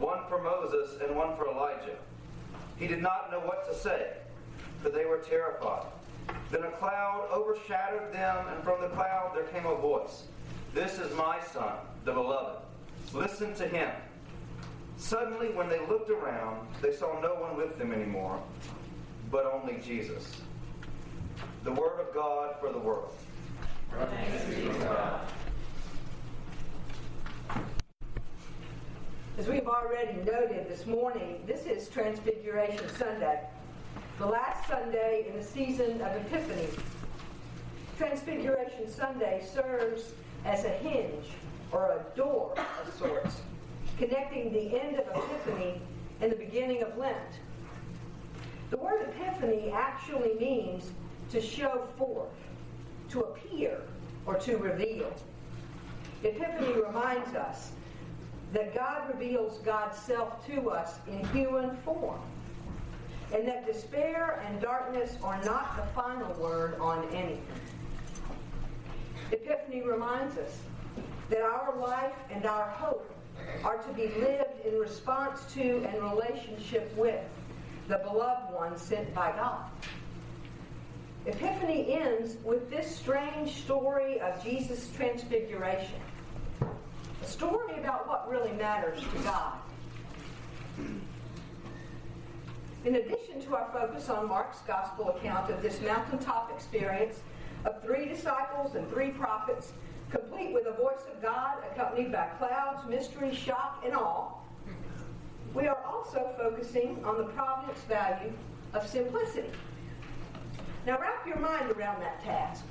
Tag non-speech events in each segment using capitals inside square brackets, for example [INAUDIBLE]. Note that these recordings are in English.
one for Moses, and one for Elijah. He did not know what to say, for they were terrified. Then a cloud overshadowed them, and from the cloud there came a voice This is my son, the beloved. Listen to him. Suddenly, when they looked around, they saw no one with them anymore, but only Jesus. The Word of God for the world. As we've already noted this morning, this is Transfiguration Sunday, the last Sunday in the season of Epiphany. Transfiguration Sunday serves as a hinge or a door of sorts, connecting the end of Epiphany and the beginning of Lent. The word Epiphany actually means to show forth, to appear, or to reveal. Epiphany reminds us that God reveals God's self to us in human form, and that despair and darkness are not the final word on anything. Epiphany reminds us that our life and our hope are to be lived in response to and relationship with the beloved one sent by God. Epiphany ends with this strange story of Jesus' transfiguration story about what really matters to God. In addition to our focus on Mark's gospel account of this mountaintop experience of three disciples and three prophets, complete with a voice of God accompanied by clouds, mystery, shock, and awe, we are also focusing on the providence value of simplicity. Now, wrap your mind around that task.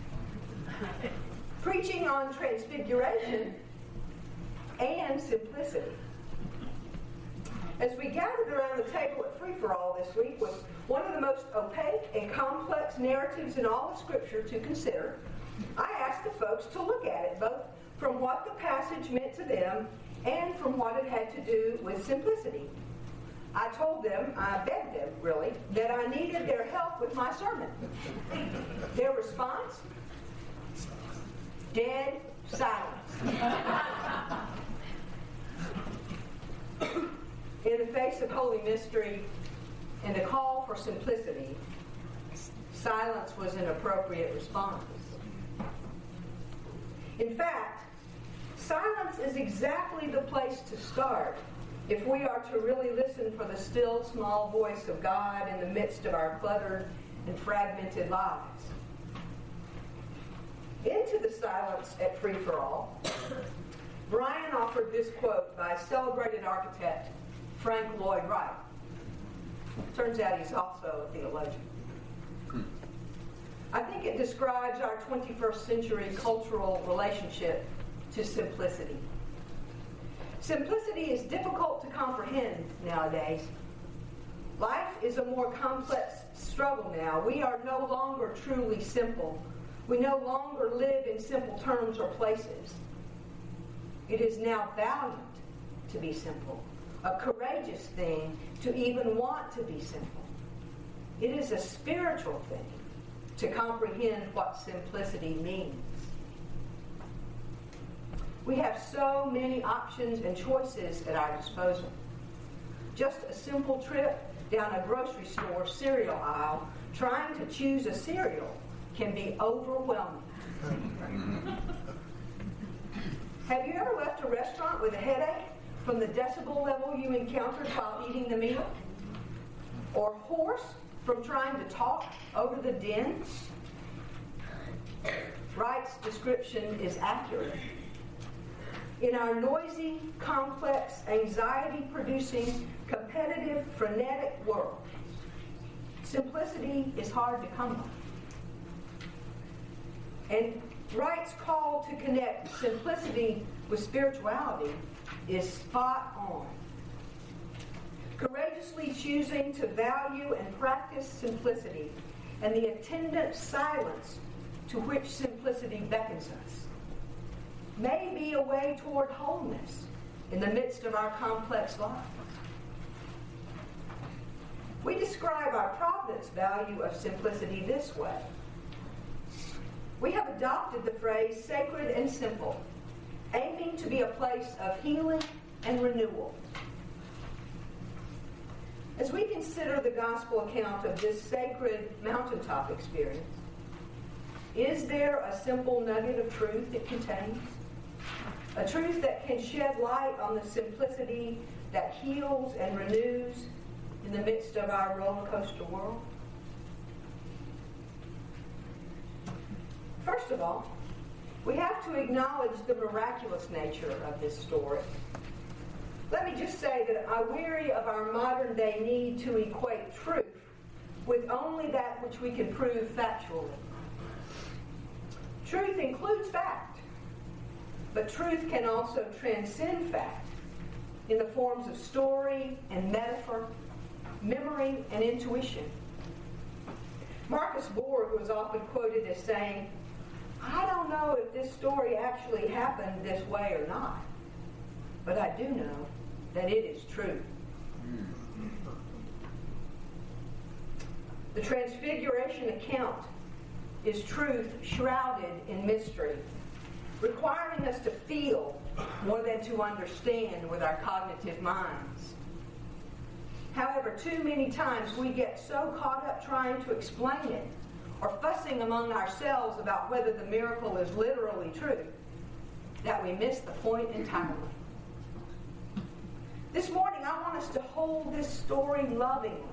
[LAUGHS] Preaching on transfiguration and simplicity. As we gathered around the table at Free for All this week with one of the most opaque and complex narratives in all of Scripture to consider, I asked the folks to look at it both from what the passage meant to them and from what it had to do with simplicity. I told them, I begged them really, that I needed their help with my sermon. Their response? Dead silence. In the face of holy mystery and a call for simplicity, silence was an appropriate response. In fact, silence is exactly the place to start if we are to really listen for the still small voice of God in the midst of our cluttered and fragmented lives. Into the silence at Free for All, Brian offered this quote by celebrated architect Frank Lloyd Wright. Turns out he's also a theologian. I think it describes our 21st century cultural relationship to simplicity. Simplicity is difficult to comprehend nowadays. Life is a more complex struggle now. We are no longer truly simple. We no longer live in simple terms or places. It is now valiant to be simple, a courageous thing to even want to be simple. It is a spiritual thing to comprehend what simplicity means. We have so many options and choices at our disposal. Just a simple trip down a grocery store cereal aisle trying to choose a cereal can be overwhelming. [LAUGHS] Have you ever left a restaurant with a headache from the decibel level you encountered while eating the meal? Or hoarse from trying to talk over the din? Wright's description is accurate. In our noisy, complex, anxiety producing, competitive, frenetic world, simplicity is hard to come by. And Wright's call to connect simplicity with spirituality is spot on. courageously choosing to value and practice simplicity and the attendant silence to which simplicity beckons us may be a way toward wholeness in the midst of our complex lives. We describe our Providence value of simplicity this way. We have adopted the phrase sacred and simple, aiming to be a place of healing and renewal. As we consider the gospel account of this sacred mountaintop experience, is there a simple nugget of truth it contains? A truth that can shed light on the simplicity that heals and renews in the midst of our roller coaster world? First of all, we have to acknowledge the miraculous nature of this story. Let me just say that I weary of our modern day need to equate truth with only that which we can prove factually. Truth includes fact, but truth can also transcend fact in the forms of story and metaphor, memory and intuition. Marcus Borg was often quoted as saying, I don't know if this story actually happened this way or not, but I do know that it is true. The Transfiguration account is truth shrouded in mystery, requiring us to feel more than to understand with our cognitive minds. However, too many times we get so caught up trying to explain it or fussing among ourselves about whether the miracle is literally true that we miss the point entirely. This morning, I want us to hold this story lovingly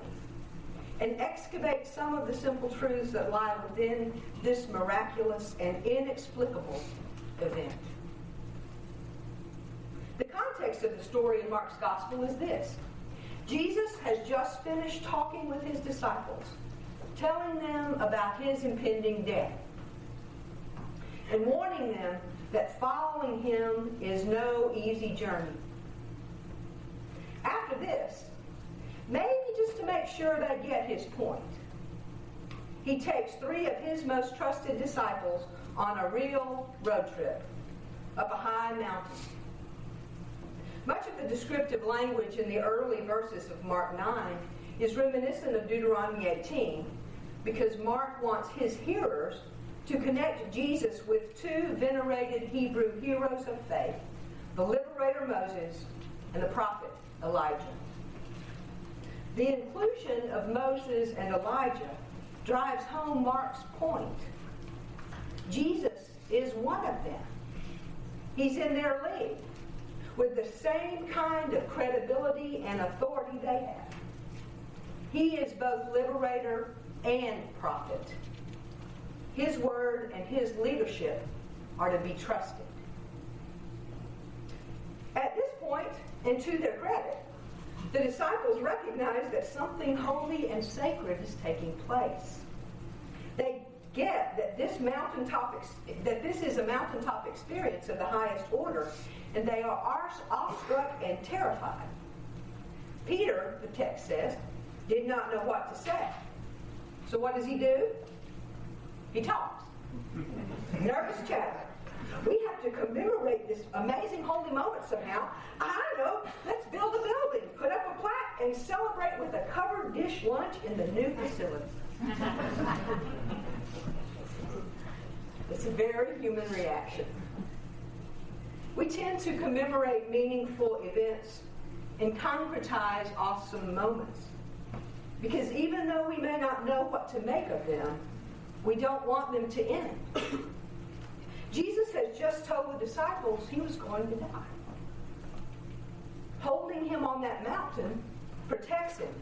and excavate some of the simple truths that lie within this miraculous and inexplicable event. The context of the story in Mark's gospel is this Jesus has just finished talking with his disciples, telling them about his impending death, and warning them that following him is no easy journey. After this, maybe just to make sure they get his point, he takes three of his most trusted disciples on a real road trip up a high mountain. Much of the descriptive language in the early verses of Mark 9 is reminiscent of Deuteronomy 18 because Mark wants his hearers to connect Jesus with two venerated Hebrew heroes of faith, the liberator Moses and the prophet Elijah. The inclusion of Moses and Elijah drives home Mark's point. Jesus is one of them. He's in their league with the same kind of credibility and authority they have. He is both liberator and prophet. His word and his leadership are to be trusted. At this point, and to their credit, the disciples recognize that something holy and sacred is taking place. They get that this mountaintop that this is a mountaintop experience of the highest order, and they are awestruck and terrified. Peter, the text says, did not know what to say. So what does he do? He talks. Nervous chatter. We have to commemorate this amazing holy moment somehow. I know. Let's build a building, put up a plaque, and celebrate with a covered dish lunch in the new facility. [LAUGHS] it's a very human reaction. We tend to commemorate meaningful events and concretize awesome moments. Because even though we may not know what to make of them, we don't want them to end. [COUGHS] Jesus has just told the disciples he was going to die. Holding him on that mountain protects him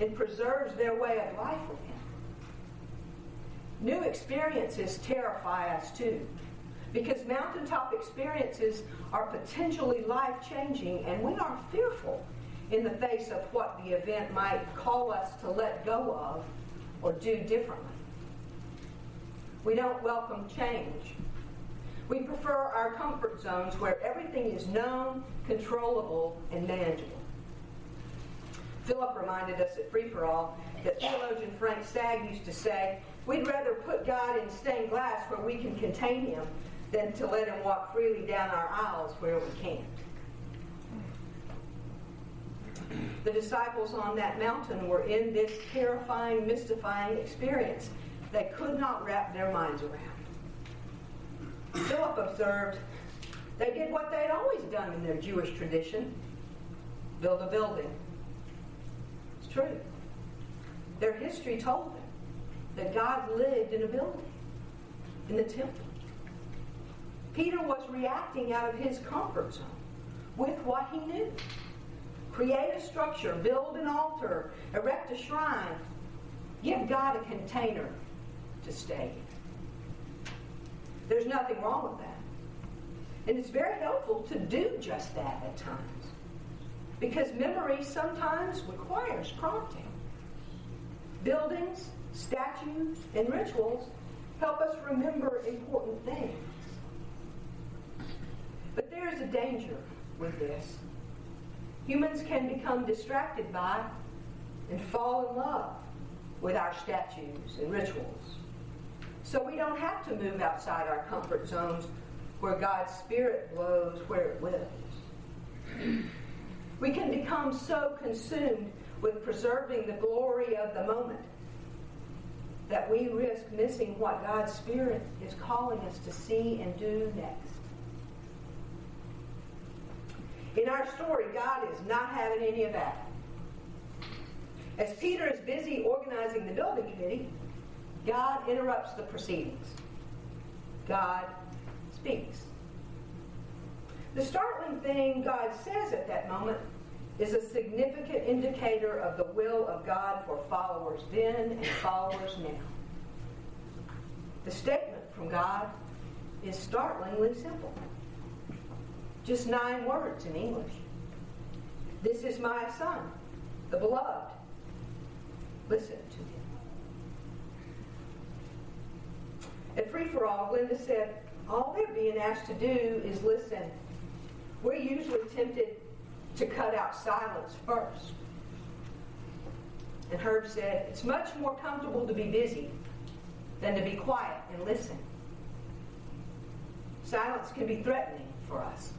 and preserves their way of life with him. New experiences terrify us too, because mountaintop experiences are potentially life changing, and we are fearful in the face of what the event might call us to let go of or do differently. We don't welcome change we prefer our comfort zones where everything is known, controllable, and manageable. Philip reminded us at Free for All that theologian Frank Stagg used to say, We'd rather put God in stained glass where we can contain him than to let him walk freely down our aisles where we can't. The disciples on that mountain were in this terrifying, mystifying experience they could not wrap their minds around. Philip observed they did what they'd always done in their Jewish tradition build a building. It's true. Their history told them that God lived in a building, in the temple. Peter was reacting out of his comfort zone with what he knew. Create a structure, build an altar, erect a shrine, give God a container to stay. There's nothing wrong with that. And it's very helpful to do just that at times. Because memory sometimes requires prompting. Buildings, statues, and rituals help us remember important things. But there is a danger with this. Humans can become distracted by and fall in love with our statues and rituals. So we don't have to move outside our comfort zones where God's Spirit blows where it wills. We can become so consumed with preserving the glory of the moment that we risk missing what God's Spirit is calling us to see and do next. In our story, God is not having any of that. As Peter is busy organizing the building committee, God interrupts the proceedings. God speaks. The startling thing God says at that moment is a significant indicator of the will of God for followers then and followers now. The statement from God is startlingly simple. Just nine words in English. This is my son, the beloved. Listen to him. At Free for All, Glenda said, all they're being asked to do is listen. We're usually tempted to cut out silence first. And Herb said, it's much more comfortable to be busy than to be quiet and listen. Silence can be threatening for us.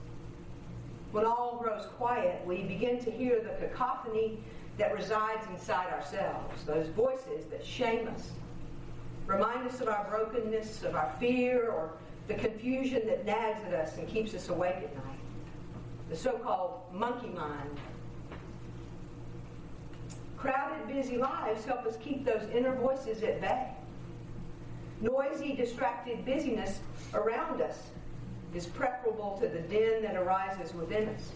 When all grows quiet, we begin to hear the cacophony that resides inside ourselves, those voices that shame us, remind us of our brokenness, of our fear, or the confusion that nags at us and keeps us awake at night, the so called monkey mind. Crowded, busy lives help us keep those inner voices at bay. Noisy, distracted busyness around us is preferable to the din that arises within us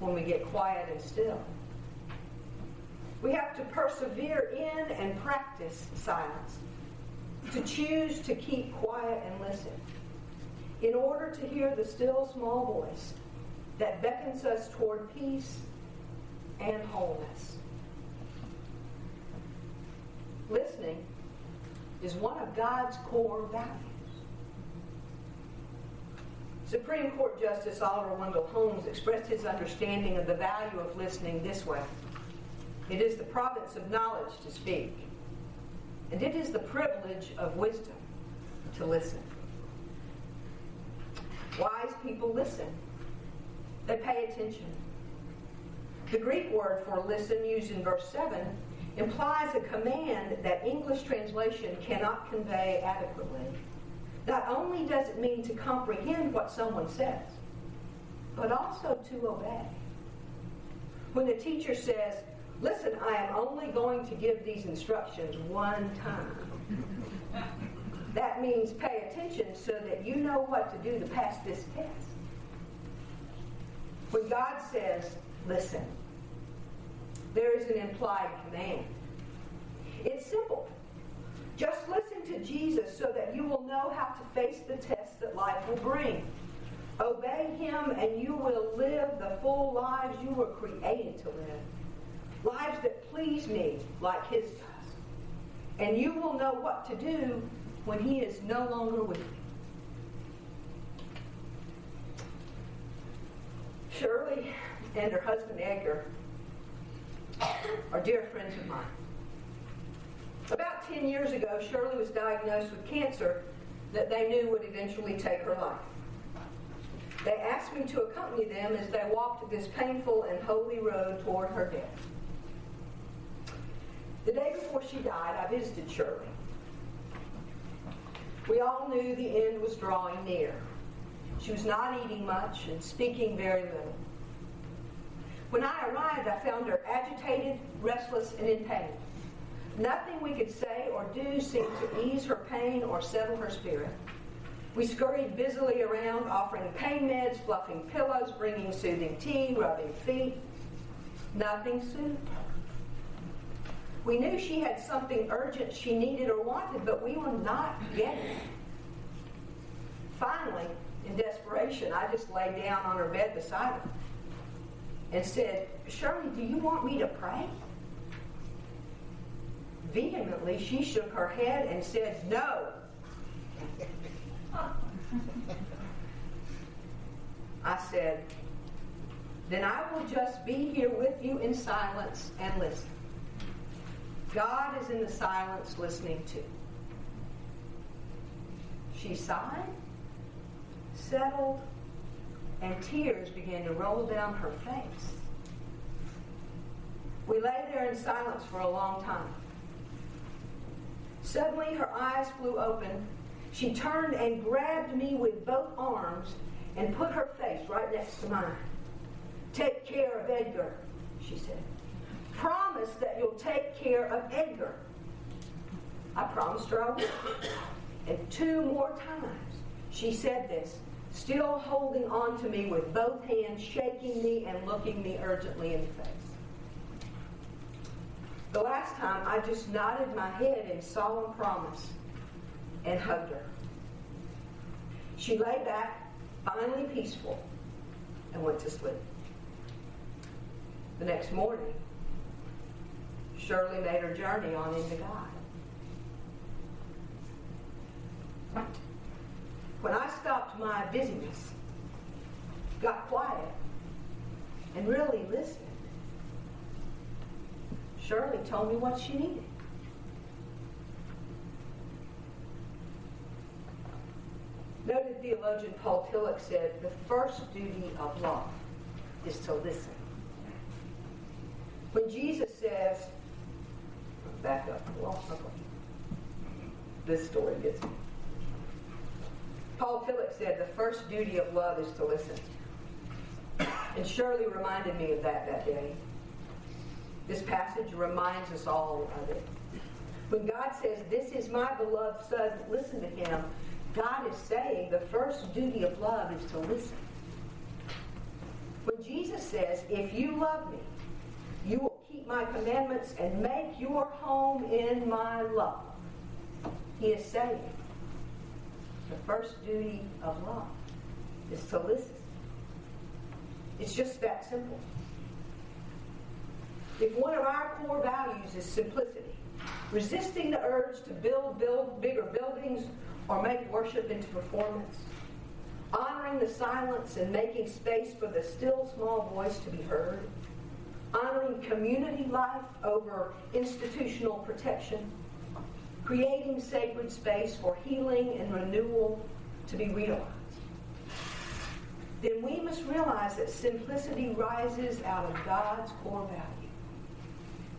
when we get quiet and still. We have to persevere in and practice silence, to choose to keep quiet and listen, in order to hear the still small voice that beckons us toward peace and wholeness. Listening is one of God's core values. Supreme Court Justice Oliver Wendell Holmes expressed his understanding of the value of listening this way It is the province of knowledge to speak, and it is the privilege of wisdom to listen. Wise people listen, they pay attention. The Greek word for listen, used in verse 7, implies a command that English translation cannot convey adequately. Not only does it mean to comprehend what someone says, but also to obey. When the teacher says, Listen, I am only going to give these instructions one time, that means pay attention so that you know what to do to pass this test. When God says, Listen, there is an implied command. It's simple. Just listen to Jesus so that you will know how to face the tests that life will bring. Obey him and you will live the full lives you were created to live. Lives that please me like his does. And you will know what to do when he is no longer with you. Shirley and her husband Edgar are dear friends of mine. About 10 years ago, Shirley was diagnosed with cancer that they knew would eventually take her life. They asked me to accompany them as they walked this painful and holy road toward her death. The day before she died, I visited Shirley. We all knew the end was drawing near. She was not eating much and speaking very little. When I arrived, I found her agitated, restless, and in pain. Nothing we could say or do seemed to ease her pain or settle her spirit. We scurried busily around, offering pain meds, fluffing pillows, bringing soothing tea, rubbing feet. Nothing soothed her. We knew she had something urgent she needed or wanted, but we were not getting it. Finally, in desperation, I just lay down on her bed beside her and said, Shirley, do you want me to pray? Vehemently, she shook her head and said, No. I said, Then I will just be here with you in silence and listen. God is in the silence listening too. She sighed, settled, and tears began to roll down her face. We lay there in silence for a long time. Suddenly, her eyes flew open. She turned and grabbed me with both arms and put her face right next to mine. Take care of Edgar, she said. Promise that you'll take care of Edgar. I promised her I would. And two more times she said this, still holding on to me with both hands, shaking me and looking me urgently in the face. The last time I just nodded my head in solemn promise and hugged her. She lay back, finally peaceful, and went to sleep. The next morning, Shirley made her journey on into God. When I stopped my busyness, got quiet, and really listened, Shirley told me what she needed. Noted theologian Paul Tillich said, the first duty of love is to listen. When Jesus says, back up, okay. this story gets me. Paul Tillich said, the first duty of love is to listen. And Shirley reminded me of that that day. This passage reminds us all of it. When God says, This is my beloved Son, listen to him, God is saying the first duty of love is to listen. When Jesus says, If you love me, you will keep my commandments and make your home in my love, he is saying the first duty of love is to listen. It's just that simple. If one of our core values is simplicity, resisting the urge to build, build bigger buildings or make worship into performance, honoring the silence and making space for the still small voice to be heard, honoring community life over institutional protection, creating sacred space for healing and renewal to be realized, then we must realize that simplicity rises out of God's core value.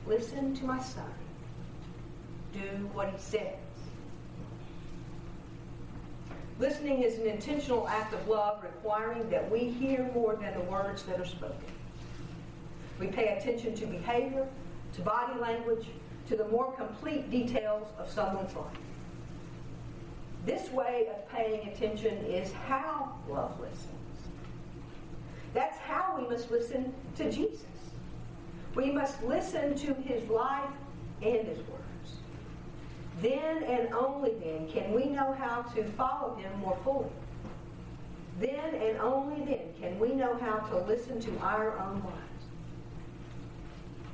Listen to my son. Do what he says. Listening is an intentional act of love requiring that we hear more than the words that are spoken. We pay attention to behavior, to body language, to the more complete details of someone's life. This way of paying attention is how love listens. That's how we must listen to Jesus. We must listen to his life and his words. Then and only then can we know how to follow him more fully. Then and only then can we know how to listen to our own lives.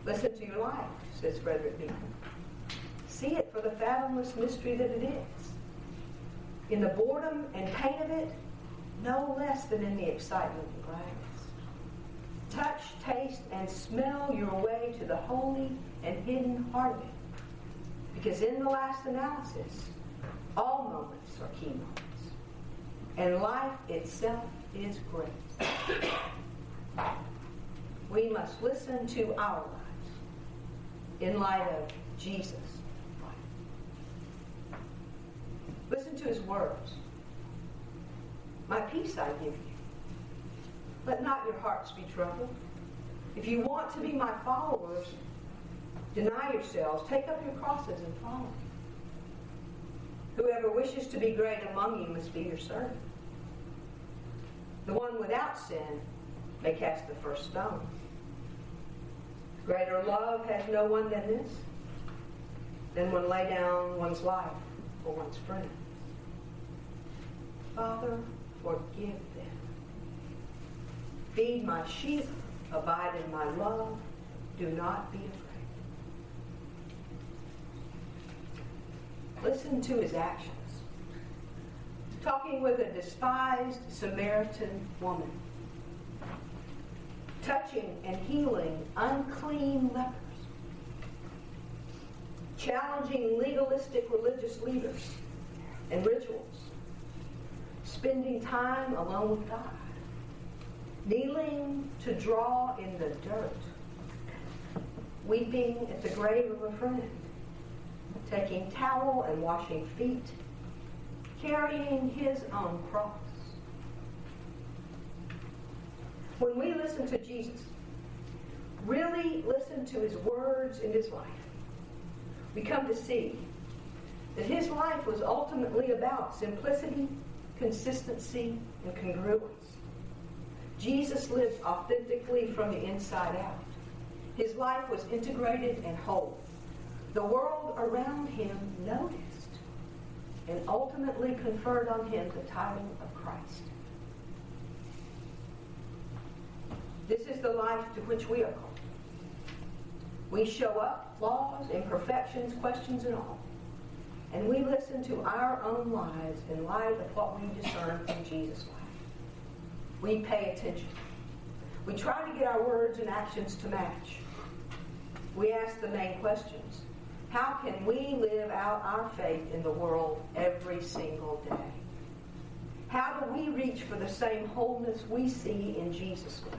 Listen to your life, says Frederick Buechner. See it for the fathomless mystery that it is. In the boredom and pain of it, no less than in the excitement and gladness. Touch, taste, and smell your way to the holy and hidden heart of it. Because in the last analysis, all moments are key moments. And life itself is grace. we must listen to our lives in light of Jesus'. Listen to his words. My peace I give you. Let not your hearts be troubled. If you want to be my followers, deny yourselves, take up your crosses, and follow me. Whoever wishes to be great among you must be your servant. The one without sin may cast the first stone. Greater love has no one than this, than one lay down one's life for one's friend. Father, forgive. Feed my sheep, abide in my love, do not be afraid. Listen to his actions. Talking with a despised Samaritan woman. Touching and healing unclean lepers. Challenging legalistic religious leaders and rituals. Spending time alone with God. Kneeling to draw in the dirt. Weeping at the grave of a friend taking towel and washing feet, carrying his own cross. When we listen to Jesus, really listen to his words and his life, we come to see that his life was ultimately about simplicity, consistency, and congruence. Jesus lived authentically from the inside out. His life was integrated and whole. The world around him noticed and ultimately conferred on him the title of Christ. This is the life to which we are called. We show up, flaws, imperfections, questions, and all. And we listen to our own lives in light of what we discern from Jesus' life. We pay attention. We try to get our words and actions to match. We ask the main questions how can we live out our faith in the world every single day? How do we reach for the same wholeness we see in Jesus' way?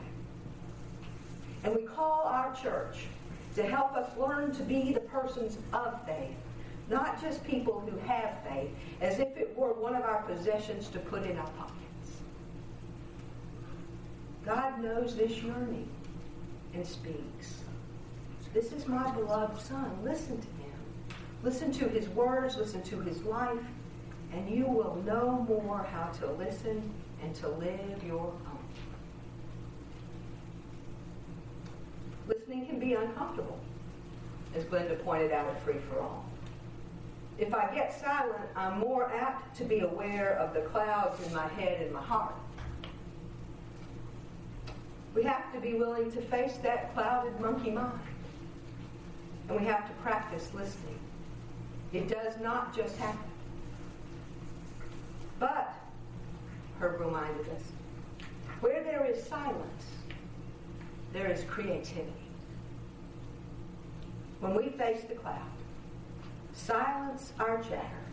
And we call our church to help us learn to be the persons of faith, not just people who have faith, as if it were one of our possessions to put in our pockets. God knows this yearning and speaks. This is my beloved Son. Listen to him. Listen to his words, listen to his life, and you will know more how to listen and to live your own. Listening can be uncomfortable, as Glenda pointed out at Free for All. If I get silent, I'm more apt to be aware of the clouds in my head and my heart. We have to be willing to face that clouded monkey mind. And we have to practice listening. It does not just happen. But, Herb reminded us, where there is silence, there is creativity. When we face the cloud, silence our chatter,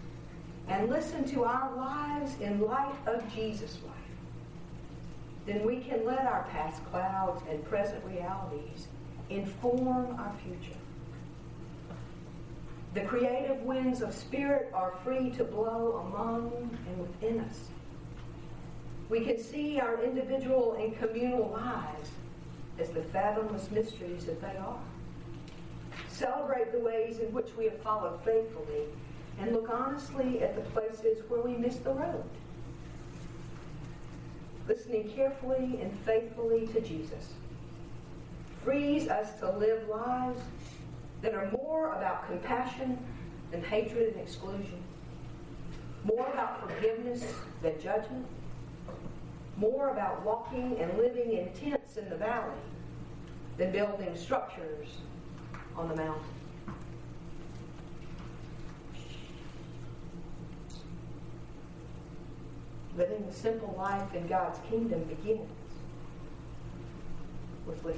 and listen to our lives in light of Jesus' life, then we can let our past clouds and present realities inform our future. The creative winds of spirit are free to blow among and within us. We can see our individual and communal lives as the fathomless mysteries that they are. Celebrate the ways in which we have followed faithfully and look honestly at the places where we missed the road. Listening carefully and faithfully to Jesus. Frees us to live lives that are more about compassion than hatred and exclusion, more about forgiveness than judgment, more about walking and living in tents in the valley than building structures on the mountain. Living a simple life in God's kingdom begins with which